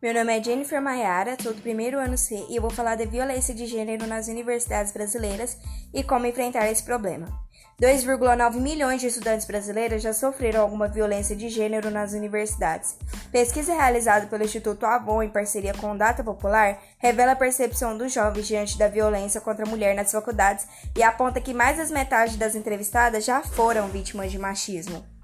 Meu nome é Jennifer Maiara, sou do primeiro ano C e vou falar de violência de gênero nas universidades brasileiras e como enfrentar esse problema. 2,9 milhões de estudantes brasileiros já sofreram alguma violência de gênero nas universidades. Pesquisa realizada pelo Instituto Avon em parceria com o Data Popular revela a percepção dos jovens diante da violência contra a mulher nas faculdades e aponta que mais das metade das entrevistadas já foram vítimas de machismo.